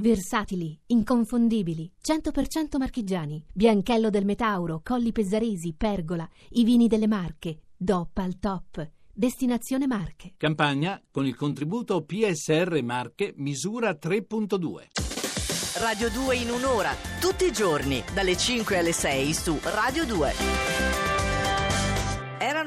Versatili, inconfondibili, 100% marchigiani, Bianchello del Metauro, Colli Pesaresi, Pergola, i vini delle Marche, DOP al top. Destinazione Marche. Campagna con il contributo PSR Marche misura 3.2. Radio 2 in un'ora, tutti i giorni, dalle 5 alle 6 su Radio 2.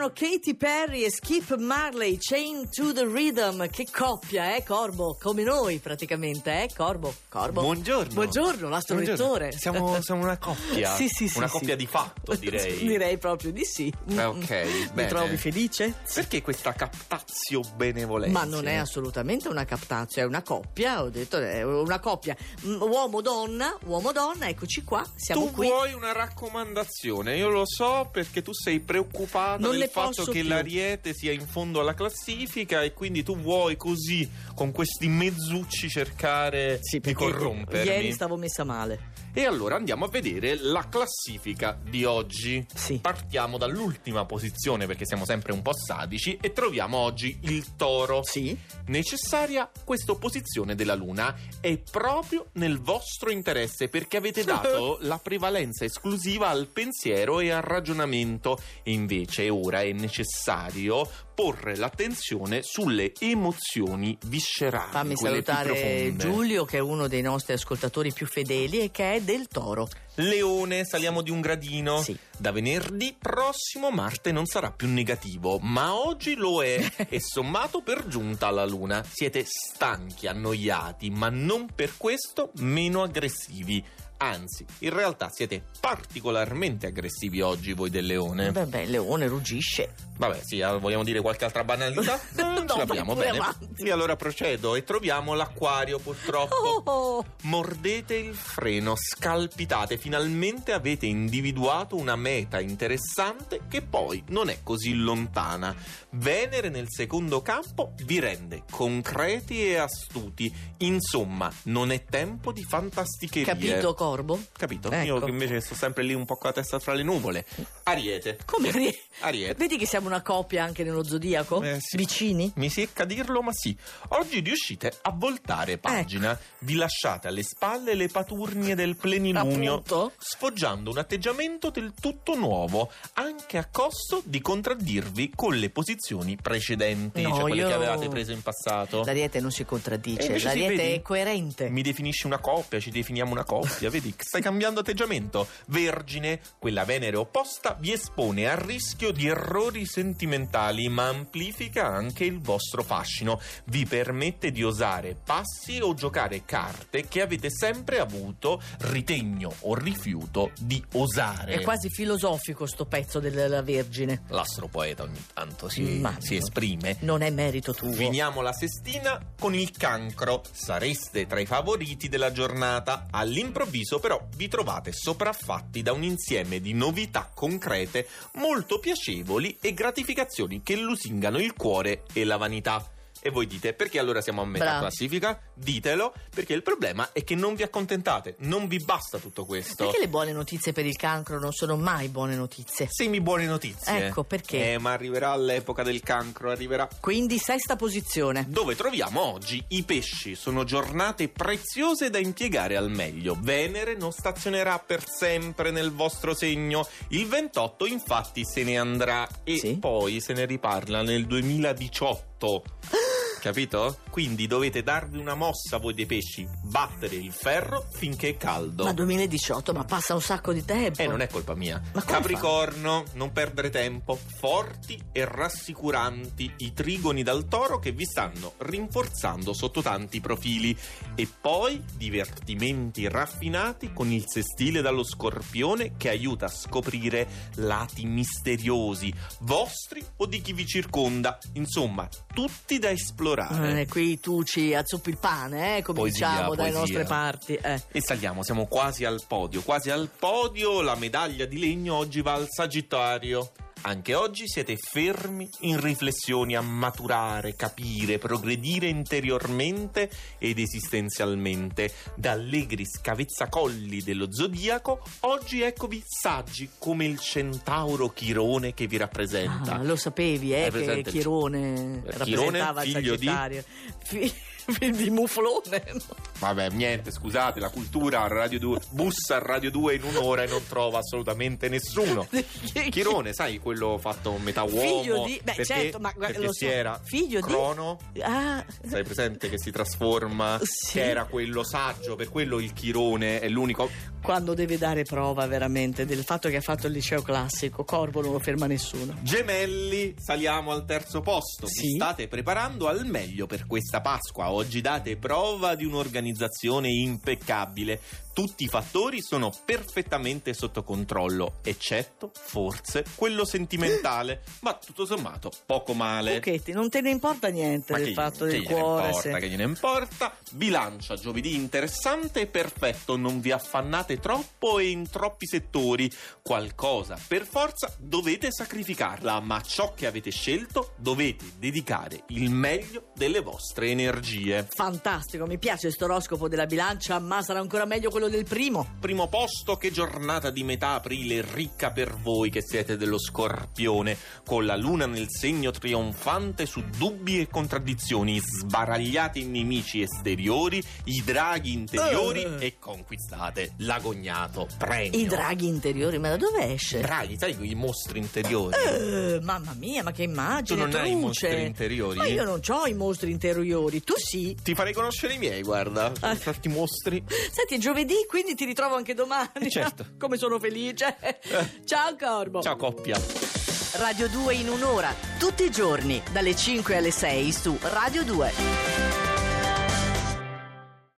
Erano Katy Perry e Skip Marley, Chain to the Rhythm. Che coppia, eh, Corbo? Come noi praticamente, eh, Corbo? Corbo? Buongiorno. Buongiorno, l'astro Buongiorno. lettore. Siamo, siamo una coppia. Sì, sì, sì, Una sì. coppia di fatto, direi. Direi proprio di sì. Eh, ok, Mi bene. trovi felice? Perché questa captazio benevolenza? Ma non è assolutamente una captazio, è una coppia, ho detto, è una coppia mm, uomo-donna, uomo-donna, eccoci qua, siamo Tu qui. vuoi una raccomandazione, io lo so perché tu sei preoccupata Non del fatto che più. l'Ariete sia in fondo alla classifica e quindi tu vuoi così, con questi mezzucci, cercare Sì, di corrompermi. Ieri stavo messa male. E allora andiamo a vedere la classifica di oggi. Sì. Partiamo dall'ultima posizione perché siamo sempre un po' sadici e troviamo oggi il toro. Sì? Necessaria questa opposizione della Luna è proprio nel vostro interesse perché avete dato la prevalenza esclusiva al pensiero e al ragionamento e invece ora è necessario porre l'attenzione sulle emozioni viscerali. Fammi salutare. Giulio che è uno dei nostri ascoltatori più fedeli e che è del toro. Leone, saliamo di un gradino. Sì. Da venerdì prossimo Marte non sarà più negativo, ma oggi lo è e sommato per giunta alla Luna. Siete stanchi, annoiati, ma non per questo meno aggressivi. Anzi, in realtà siete particolarmente aggressivi oggi voi del leone. Beh, beh, il leone ruggisce. Vabbè, sì, ah, vogliamo dire qualche altra banalità? Non No, ce l'abbiamo bene. avanti. E allora procedo e troviamo l'acquario purtroppo. Oh, oh. Mordete il freno, scalpitate, finalmente avete individuato una meta interessante che poi non è così lontana. Venere nel secondo campo vi rende concreti e astuti. Insomma, non è tempo di fantasticherie. Capito, Corbo? Capito? Ecco. Io invece sto sempre lì un po' con la testa tra le nuvole. Ariete. Come Ari- Ariete. Vedi che siamo una coppia anche nello zodiaco? Eh, sì. Vicini? Mi secca dirlo, ma sì. Oggi riuscite a voltare pagina. Ecco. Vi lasciate alle spalle le paturnie del plenilunio, Appunto. sfoggiando un atteggiamento del tutto nuovo, anche a costo di contraddirvi con le posizioni precedenti, No, cioè quelle io- che avevate preso in passato. L'ariete non si contraddice, sì, l'ariete è coerente. Mi definisci una coppia, ci definiamo una coppia, vedi? Stai cambiando atteggiamento. Vergine, quella Venere opposta, vi espone al rischio di errori sentimentali, ma amplifica anche il vostro fascino. Vi permette di osare passi o giocare carte che avete sempre avuto ritegno o rifiuto di osare. È quasi filosofico sto pezzo della Vergine. L'astropoeta ogni tanto si, si esprime. Non è merito tuo. Finiamo la sestina con il cancro. Sareste tra i favoriti della giornata. All'improvviso, però, vi trovate sopraffatti da un insieme di novità concrete molto piacevoli e gratificazioni che lusingano il cuore e la vanità. E voi dite perché allora siamo a metà Bravo. classifica? Ditelo, perché il problema è che non vi accontentate, non vi basta tutto questo. Perché le buone notizie per il cancro non sono mai buone notizie? Semi buone notizie. Ecco, perché? Eh, ma arriverà l'epoca del cancro, arriverà. Quindi sesta posizione. Dove troviamo oggi i pesci. Sono giornate preziose da impiegare al meglio. Venere non stazionerà per sempre nel vostro segno. Il 28 infatti se ne andrà e Sì. poi se ne riparla nel 2018. Capito? Quindi dovete darvi una mossa voi dei pesci, battere il ferro finché è caldo. Ma 2018, ma passa un sacco di tempo. E non è colpa mia. Ma Capricorno, non perdere tempo. Forti e rassicuranti i trigoni dal toro che vi stanno rinforzando sotto tanti profili. E poi divertimenti raffinati con il sestile dallo scorpione che aiuta a scoprire lati misteriosi, vostri o di chi vi circonda. Insomma, tutti da esplorare. Eh, qui tu ci azzuppi il pane, eh? Cominciamo Poesia, dalle poesia. nostre parti. Eh. E saliamo, siamo quasi al podio, quasi al podio, la medaglia di legno oggi va al Sagittario. Anche oggi siete fermi in riflessioni a maturare, capire, progredire interiormente ed esistenzialmente. Da allegri scavezzacolli dello zodiaco, oggi eccovi saggi come il centauro Chirone che vi rappresenta. Ah, lo sapevi, eh, che presente il- Chirone Eh, Chirone, rappresentava il di- Sagittario. Film di muflone. Vabbè, niente, scusate, la cultura a Radio 2 bussa a Radio 2 in un'ora e non trova assolutamente nessuno. Chirone, sai quello fatto metà uomo? Figlio di- beh, perché, certo, ma guarda, perché lo si so. era Figlio di- Crono, Ah, sai presente che si trasforma, Sì. che era quello saggio, per quello il Chirone è l'unico quando deve dare prova veramente del fatto che ha fatto il liceo classico, Corvo non lo ferma nessuno. Gemelli, saliamo al terzo posto. Vi Sì. state preparando al meglio per questa Pasqua. Oggi date prova di un'organizzazione impeccabile. Tutti i fattori sono perfettamente sotto controllo, eccetto, forse, quello sentimentale. Ma tutto sommato, poco male. Cucchetti, non te ne importa niente del fatto del cuore. importa, se- che gliene importa. Bilancia giovedì interessante e perfetto. Non vi affannate troppo e in troppi settori. Qualcosa per forza dovete sacrificarla, ma ciò che avete scelto dovete dedicare il meglio delle vostre energie. Fantastico, mi piace sto oroscopo della bilancia, ma sarà ancora meglio quello del primo. Primo posto, che giornata di metà aprile ricca per voi che siete dello scorpione, con la luna nel segno trionfante su dubbi e contraddizioni, sbaragliate i nemici esteriori, i draghi interiori Eh. e conquistate l'agognato premio. I draghi interiori, ma da dove esce? Draghi, sai quei mostri interiori? Eh, mamma mia, ma che immagine! Tu non hai i truce. mostri interiori? Ma io non ho i mostri interiori, tu sì. Ti farei conoscere i miei, guarda, Ah. certi mostri. Senti, è giovedì, quindi ti ritrovo anche domani. Eh, certo. Come sono felice. Ciao Corbo. Ciao coppia. Radio 2 in un'ora, tutti i giorni, dalle 5 alle 6 su Radio 2.